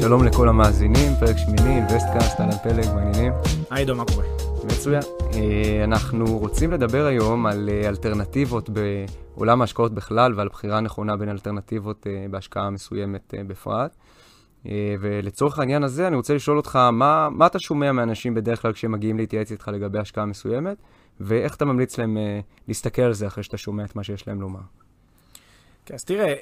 שלום לכל המאזינים, פרק שמיני, אינבסטקאסט, אהלן פלג, מה העניינים? היי עידו, מה קורה? מצוין. אה, אנחנו רוצים לדבר היום על אה, אלטרנטיבות בעולם ההשקעות בכלל ועל בחירה נכונה בין אלטרנטיבות אה, בהשקעה מסוימת בפרט. ולצורך העניין הזה אני רוצה לשאול אותך, מה, מה אתה שומע מאנשים בדרך כלל כשהם מגיעים להתייעץ איתך לגבי השקעה מסוימת, ואיך אתה ממליץ להם להסתכל על זה אחרי שאתה שומע את מה שיש להם לומר? כן, אז תראה,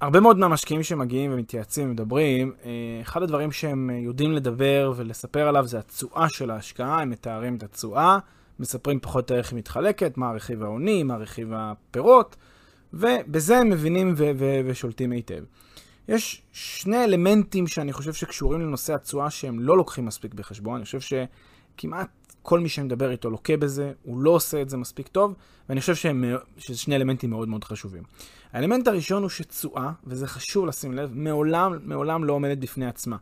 הרבה מאוד מהמשקיעים שמגיעים ומתייעצים ומדברים, אה, אחד הדברים שהם אה, יודעים לדבר ולספר עליו זה התשואה של ההשקעה, הם מתארים את התשואה, מספרים פחות או איך היא מתחלקת, מה הרכיב ההוני, מה הרכיב הפירות, ובזה הם מבינים ו- ו- ושולטים היטב. יש שני אלמנטים שאני חושב שקשורים לנושא התשואה שהם לא לוקחים מספיק בחשבון, אני חושב שכמעט כל מי שמדבר איתו לוקה בזה, הוא לא עושה את זה מספיק טוב, ואני חושב שהם, שזה שני אלמנטים מאוד מאוד חשובים. האלמנט הראשון הוא שתשואה, וזה חשוב לשים לב, מעולם, מעולם לא עומדת בפני עצמה.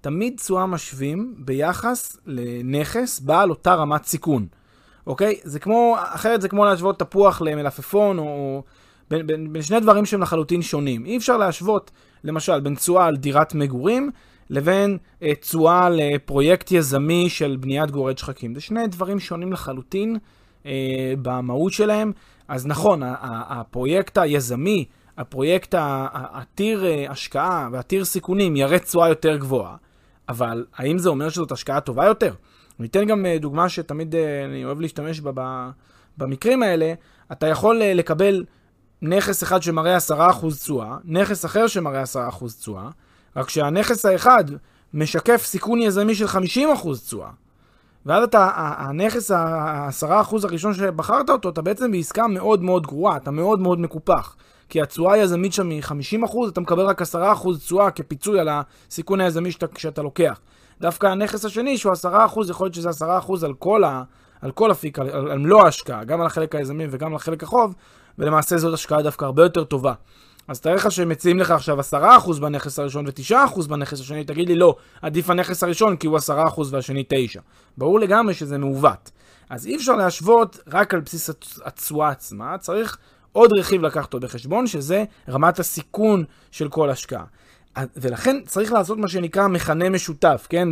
תמיד תשואה משווים ביחס לנכס בעל אותה רמת סיכון. אוקיי? זה כמו, אחרת זה כמו להשוות תפוח למלפפון, או בין, בין, בין שני דברים שהם לחלוטין שונים. אי אפשר להשוות, למשל, בין תשואה על דירת מגורים, לבין אה, תשואה לפרויקט יזמי של בניית גורד שחקים. זה שני דברים שונים לחלוטין אה, במהות שלהם. אז נכון, הפרויקט היזמי, הפרויקט העתיר אה, השקעה ועתיר סיכונים יראה תשואה יותר גבוהה, אבל האם זה אומר שזאת השקעה טובה יותר? אני אתן גם אה, דוגמה שתמיד אני אוהב להשתמש בה במקרים האלה. אתה יכול לקבל נכס אחד שמראה 10% תשואה, נכס אחר שמראה 10% תשואה, רק שהנכס האחד משקף סיכון יזמי של 50% תשואה. ואז אתה, הנכס, ה-10% הראשון שבחרת אותו, אתה בעצם בעסקה מאוד מאוד גרועה, אתה מאוד מאוד מקופח. כי התשואה היזמית שם היא 50%, אתה מקבל רק 10% תשואה כפיצוי על הסיכון היזמי שאתה, שאתה לוקח. דווקא הנכס השני, שהוא 10%, יכול להיות שזה 10% על כל, ה, על כל אפיק, על, על, על מלוא ההשקעה, גם על החלק היזמי וגם על החלק החוב, ולמעשה זאת השקעה דווקא הרבה יותר טובה. אז תאר לך שמציעים לך עכשיו 10% בנכס הראשון ו-9% בנכס השני, תגיד לי לא, עדיף הנכס הראשון כי הוא 10% והשני 9. ברור לגמרי שזה מעוות. אז אי אפשר להשוות רק על בסיס התשואה עצמה, צריך עוד רכיב לקחת אותו בחשבון, שזה רמת הסיכון של כל השקעה. ולכן צריך לעשות מה שנקרא מכנה משותף, כן,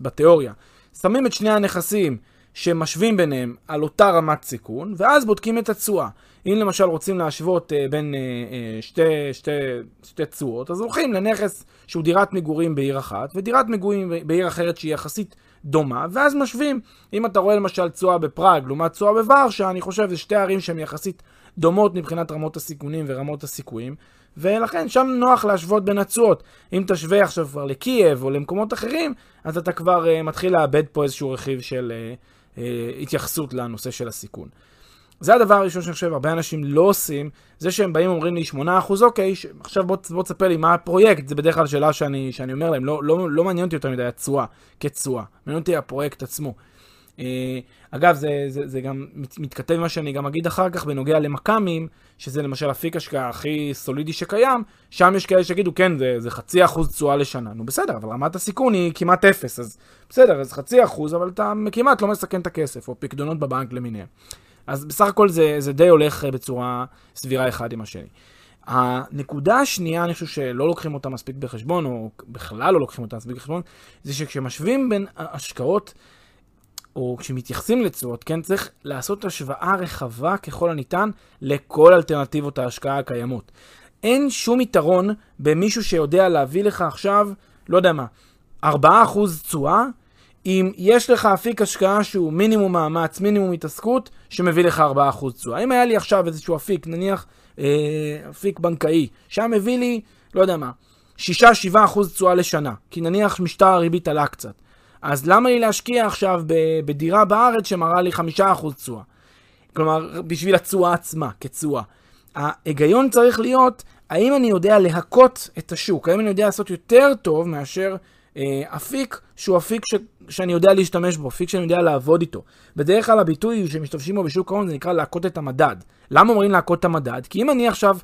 בתיאוריה. שמים את שני הנכסים שמשווים ביניהם על אותה רמת סיכון, ואז בודקים את התשואה. אם למשל רוצים להשוות uh, בין uh, שתי, שתי, שתי תשואות, אז הולכים לנכס שהוא דירת מגורים בעיר אחת, ודירת מגורים בעיר אחרת שהיא יחסית דומה, ואז משווים. אם אתה רואה למשל תשואה בפראג לעומת תשואה בוורשה, אני חושב שזה שתי ערים שהן יחסית דומות מבחינת רמות הסיכונים ורמות הסיכויים, ולכן שם נוח להשוות בין התשואות. אם תשווה עכשיו כבר לקייב או למקומות אחרים, אז אתה כבר uh, מתחיל לאבד פה איזשהו רכיב של uh, התייחסות לנושא של הסיכון. זה הדבר הראשון שאני חושב, הרבה אנשים לא עושים, זה שהם באים ואומרים לי 8% אוקיי, ש... עכשיו בוא, בוא תספר לי מה הפרויקט, זה בדרך כלל שאלה שאני, שאני אומר להם, לא, לא, לא מעניין אותי יותר מדי התשואה כתשואה, מעניין אותי הפרויקט עצמו. אה, אגב, זה, זה, זה גם מתכתב מה שאני גם אגיד אחר כך בנוגע למכ"מים, שזה למשל אפיק השקעה הכי סולידי שקיים, שם יש כאלה שיגידו, כן, זה, זה חצי אחוז תשואה לשנה. נו בסדר, אבל רמת הסיכון היא כמעט אפס, אז בסדר, אז חצי אחוז, אבל אתה כמעט לא מסכן את הכסף, או פקדונות בבנק למיניהם. אז בסך הכל זה, זה די הולך אה, בצורה סבירה אחד עם השני. הנקודה השנייה, אני חושב שלא לוקחים אותה מספיק בחשבון, או בכלל לא לוקחים אותה מספיק בחשבון, זה שכשמשווים בין השקעות, או כשמתייחסים לתשואות, כן, צריך לעשות השוואה רחבה ככל הניתן לכל אלטרנטיבות ההשקעה הקיימות. אין שום יתרון במישהו שיודע להביא לך עכשיו, לא יודע מה, 4% תשואה, אם יש לך אפיק השקעה שהוא מינימום מאמץ, מינימום התעסקות, שמביא לך 4% תשואה. אם היה לי עכשיו איזשהו אפיק, נניח אה, אפיק בנקאי, שהיה מביא לי, לא יודע מה, 6-7% תשואה לשנה, כי נניח משטר הריבית עלה קצת. אז למה לי להשקיע עכשיו בדירה בארץ שמראה לי 5% תשואה? כלומר, בשביל התשואה עצמה, כתשואה. ההיגיון צריך להיות, האם אני יודע להכות את השוק? האם אני יודע לעשות יותר טוב מאשר אה, אפיק שהוא אפיק ש, שאני יודע להשתמש בו, אפיק שאני יודע לעבוד איתו. בדרך כלל הביטוי שמשתמשים בו בשוק ההון זה נקרא להכות את המדד. למה אומרים להכות את המדד? כי אם אני עכשיו,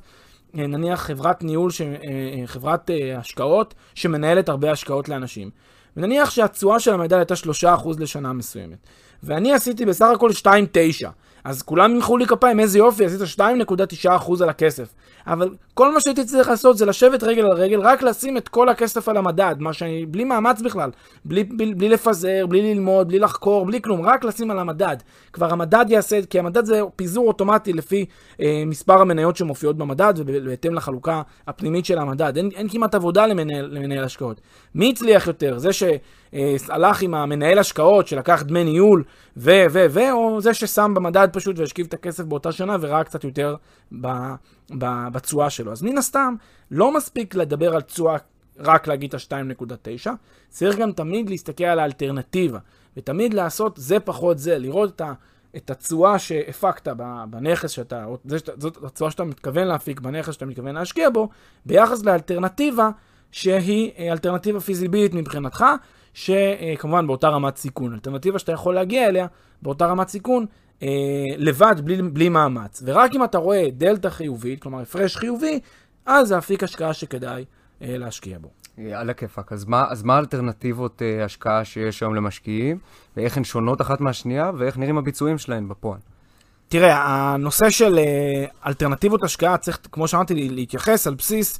אה, נניח חברת ניהול, ש, אה, חברת השקעות שמנהלת הרבה השקעות לאנשים, ונניח שהתשואה של המדד הייתה 3% לשנה מסוימת, ואני עשיתי בסך הכל 2.9, אז כולם ימחאו לי כפיים, איזה יופי, עשית 2.9% על הכסף. אבל כל מה שהייתי צריך לעשות זה לשבת רגל על רגל, רק לשים את כל הכסף על המדד, מה שאני, בלי מאמץ בכלל, בלי, בלי, בלי לפזר, בלי ללמוד, בלי לחקור, בלי כלום, רק לשים על המדד. כבר המדד יעשה, כי המדד זה פיזור אוטומטי לפי אה, מספר המניות שמופיעות במדד, ובהתאם לחלוקה הפנימית של המדד. אין, אין כמעט עבודה למנהל, למנהל השקעות. מי הצליח יותר? זה שהלך עם המנהל השקעות, שלקח דמי ניהול, ו, ו, ו, או זה ששם במדד פשוט והשכיב את הכסף באותה שנה וראה קצת יותר. בתשואה שלו. אז מן הסתם, לא מספיק לדבר על תשואה, רק להגיד את ה-2.9, צריך גם תמיד להסתכל על האלטרנטיבה, ותמיד לעשות זה פחות זה, לראות את ה... את התשואה שהפקת בנכס שאתה, זאת התשואה שאתה מתכוון להפיק בנכס שאתה מתכוון להשקיע בו, ביחס לאלטרנטיבה שהיא אה, אלטרנטיבה פיזיבילית מבחינתך, שכמובן באותה רמת סיכון. אלטרנטיבה שאתה יכול להגיע אליה באותה רמת סיכון, אה, לבד, בלי, בלי מאמץ. ורק אם אתה רואה דלתא חיובית, כלומר הפרש חיובי, אז זה אפיק השקעה שכדאי אה, להשקיע בו. על הכיפאק. אז מה, אז מה האלטרנטיבות אה, השקעה שיש היום למשקיעים, ואיך הן שונות אחת מהשנייה, ואיך נראים הביצועים שלהן בפועל? תראה, הנושא של אה, אלטרנטיבות השקעה צריך, כמו שאמרתי, להתייחס על בסיס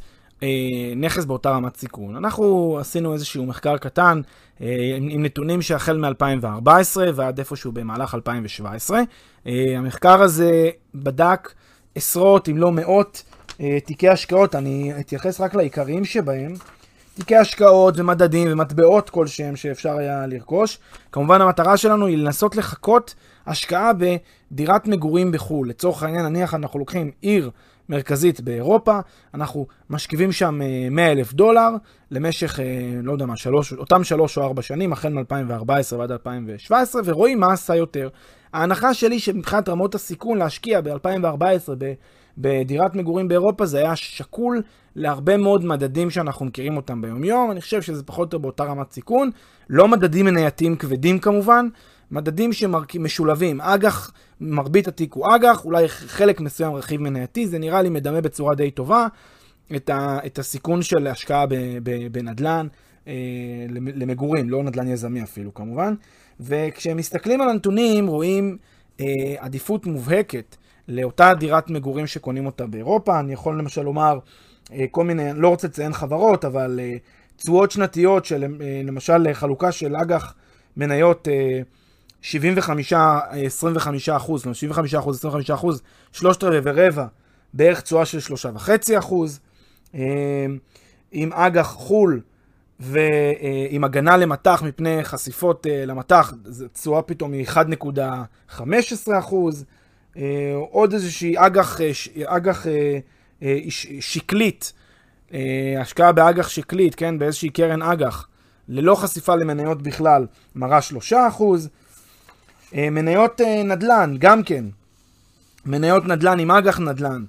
נכס באותה רמת סיכון. אנחנו עשינו איזשהו מחקר קטן אה, עם, נתונים שהחל מ-2014 ועד איפשהו במהלך 2017. אה, המחקר הזה בדק עשרות, אם לא מאות, אה, תיקי השקעות. אני אתייחס רק לעיקריים שבהם. תיקי השקעות ומדדים ומטבעות כלשהם שאפשר היה לרכוש. כמובן המטרה שלנו היא לנסות לחכות השקעה בדירת מגורים בחו"ל. לצורך העניין, נניח אנחנו לוקחים עיר מרכזית באירופה, אנחנו משכיבים שם 100 אה, אלף דולר למשך, אה, לא יודע מה, שלוש, אותם שלוש או ארבע שנים, החל מ-2014 ועד 2017, ורואים מה עשה יותר. ההנחה שלי שמבחינת רמות הסיכון להשקיע ב-2014 בדירת מגורים באירופה זה היה שקול להרבה מאוד מדדים שאנחנו מכירים אותם ביומיום, אני חושב שזה פחות או יותר באותה רמת סיכון, לא מדדים מנייתיים כבדים כמובן, מדדים שמשולבים, אג"ח, מרבית התיק הוא אג"ח, אולי חלק מסוים רכיב מנייתי, זה נראה לי מדמה בצורה די טובה את, ה, את הסיכון של השקעה בנדל"ן אה, למגורים, לא נדל"ן יזמי אפילו כמובן. וכשמסתכלים על הנתונים רואים אה, עדיפות מובהקת לאותה דירת מגורים שקונים אותה באירופה. אני יכול למשל לומר אה, כל מיני, לא רוצה לציין חברות, אבל אה, תשואות שנתיות של אה, למשל חלוקה של אג"ח מניות אה, 75, 25 אחוז, 75 אחוז, 25 אחוז, שלושת רבעי ורבע, בערך תשואה של שלושה וחצי אחוז. אה, עם אג"ח חו"ל ועם הגנה למטח מפני חשיפות אה, למטח, תשואה פתאום היא 1.15 אחוז. אה, עוד איזושהי אג"ח, אג"ח שקלית, השקעה באג"ח שקלית, כן, באיזושהי קרן אג"ח, ללא חשיפה למניות בכלל, מראה 3 אחוז. אה, מניות אה, נדל"ן, גם כן. מניות נדל"ן עם אג"ח נדל"ן,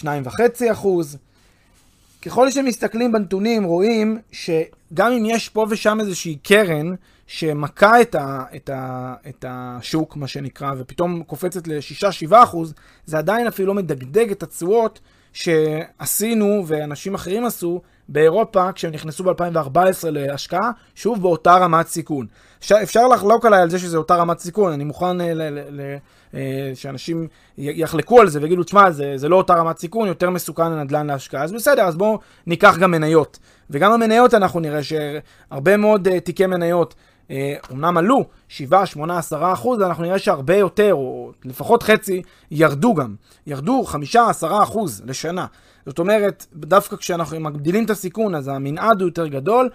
2.5 אחוז. ככל שמסתכלים בנתונים רואים שגם אם יש פה ושם איזושהי קרן שמכה את, ה, את, ה, את השוק, מה שנקרא, ופתאום קופצת ל-6-7 אחוז, זה עדיין אפילו לא מדגדג את התשואות שעשינו ואנשים אחרים עשו באירופה כשהם נכנסו ב-2014 להשקעה, שוב באותה רמת סיכון. אפשר לחלוק עליי על זה שזה אותה רמת סיכון, אני מוכן אה, ל- ל- ל- אה, שאנשים יחלקו על זה ויגידו, תשמע, זה, זה לא אותה רמת סיכון, יותר מסוכן לנדל"ן להשקעה. אז בסדר, אז בואו ניקח גם מניות. וגם המניות אנחנו נראה שהרבה מאוד uh, תיקי מניות אומנם עלו 7, 8, 10 אחוז, אנחנו נראה שהרבה יותר, או לפחות חצי, ירדו גם. ירדו 5, 10 אחוז לשנה. זאת אומרת, דווקא כשאנחנו מגדילים את הסיכון, אז המנעד הוא יותר גדול,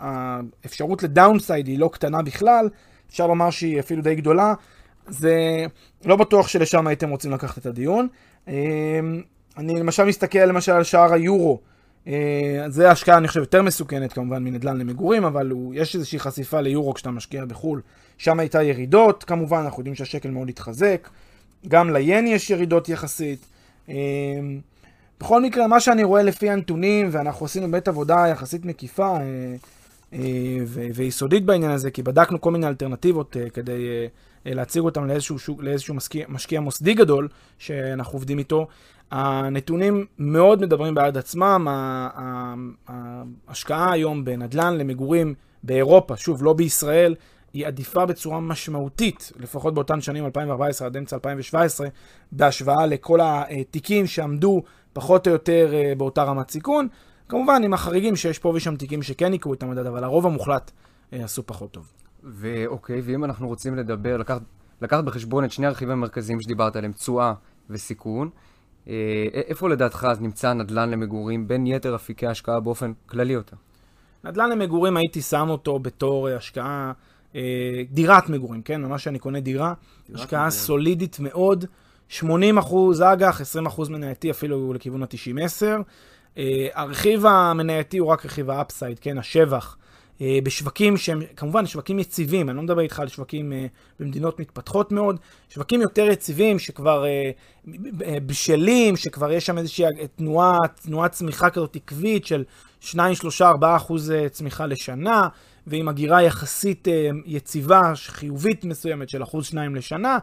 האפשרות לדאונסייד היא לא קטנה בכלל, אפשר לומר שהיא אפילו די גדולה. זה לא בטוח שלשם הייתם רוצים לקחת את הדיון. אמ, אני למשל מסתכל למשל על שער היורו. אה, זה השקעה, אני חושב, יותר מסוכנת כמובן מנדל"ן למגורים, אבל הוא, יש איזושהי חשיפה ליורו כשאתה משקיע בחו"ל. שם הייתה ירידות, כמובן, אנחנו יודעים שהשקל מאוד התחזק. גם ליין יש ירידות יחסית. אמ, בכל מקרה, מה שאני רואה לפי הנתונים, ואנחנו עשינו באמת עבודה יחסית מקיפה אה, אה, ויסודית בעניין הזה, כי בדקנו כל מיני אלטרנטיבות אה, כדי להציג אותם לאיזשהו, שוק, לאיזשהו משקיע, משקיע מוסדי גדול, שאנחנו עובדים איתו, הנתונים מאוד מדברים בעד עצמם, ההשקעה היום בנדל"ן למגורים באירופה, שוב, לא בישראל, היא עדיפה בצורה משמעותית, לפחות באותן שנים 2014 עד אמצע 2017, בהשוואה לכל התיקים שעמדו פחות או יותר אה, באותה רמת סיכון. כמובן, עם החריגים שיש פה ושם תיקים שכן יקרו את המדד, אבל הרוב המוחלט אה, עשו פחות טוב. ואוקיי, ואם אנחנו רוצים לדבר, לקחת, לקחת בחשבון את שני הרכיבים המרכזיים שדיברת עליהם, תשואה וסיכון, איפה לדעתך אז נמצא נדל"ן למגורים בין יתר אפיקי ההשקעה באופן כללי יותר? נדל"ן למגורים הייתי שם אותו בתור השקעה, אה, דירת מגורים, כן? ממש שאני קונה דירה, השקעה מגורים. סולידית מאוד, 80 אחוז אג"ח, 20 אחוז מנייתי אפילו לכיוון ה-90-10. אה, הרכיב המנייתי הוא רק רכיב האפסייד, כן? השבח. אה, בשווקים שהם כמובן שווקים יציבים, אני לא מדבר איתך על שווקים אה, במדינות מתפתחות מאוד, שווקים יותר יציבים שכבר אה, בשלים, שכבר יש שם איזושהי תנועה, תנועת צמיחה כזאת עקבית של 2, 3, 4 אחוז צמיחה לשנה, ועם הגירה יחסית יציבה, חיובית מסוימת של אחוז 2 לשנה,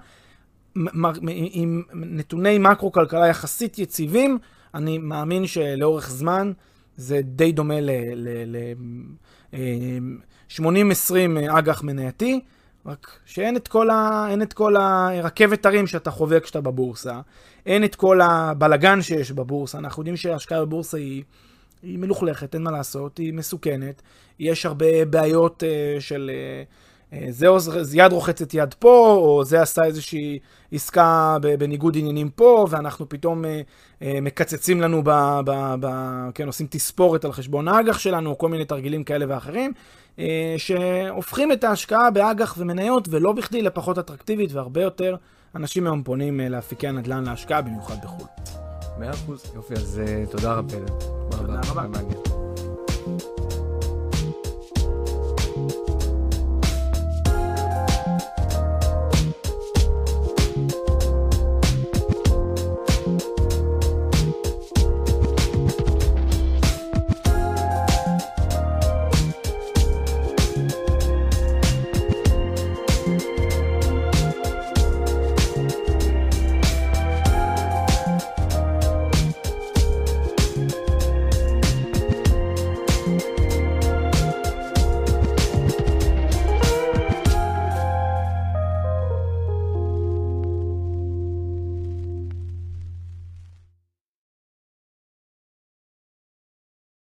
עם נתוני מקרו-כלכלה יחסית יציבים, אני מאמין שלאורך זמן זה די דומה ל... ל, ל 80-20 אג"ח מנייתי, רק שאין את כל, ה... את כל הרכבת הרים שאתה חווה כשאתה בבורסה, אין את כל הבלגן שיש בבורסה. אנחנו יודעים שההשקעה בבורסה היא, היא מלוכלכת, אין מה לעשות, היא מסוכנת, יש הרבה בעיות uh, של... Uh, זה, זה יד רוחצת יד פה, או זה עשה איזושהי עסקה בניגוד עניינים פה, ואנחנו פתאום אה, אה, מקצצים לנו, ב, ב, ב, כן, עושים תספורת על חשבון האג"ח שלנו, או כל מיני תרגילים כאלה ואחרים, אה, שהופכים את ההשקעה באג"ח ומניות, ולא בכדי לפחות אטרקטיבית, והרבה יותר אנשים היום פונים לאפיקי הנדל"ן להשקעה, במיוחד בחו"ל. מאה אחוז, יופי, אז תודה רבה. תודה רבה.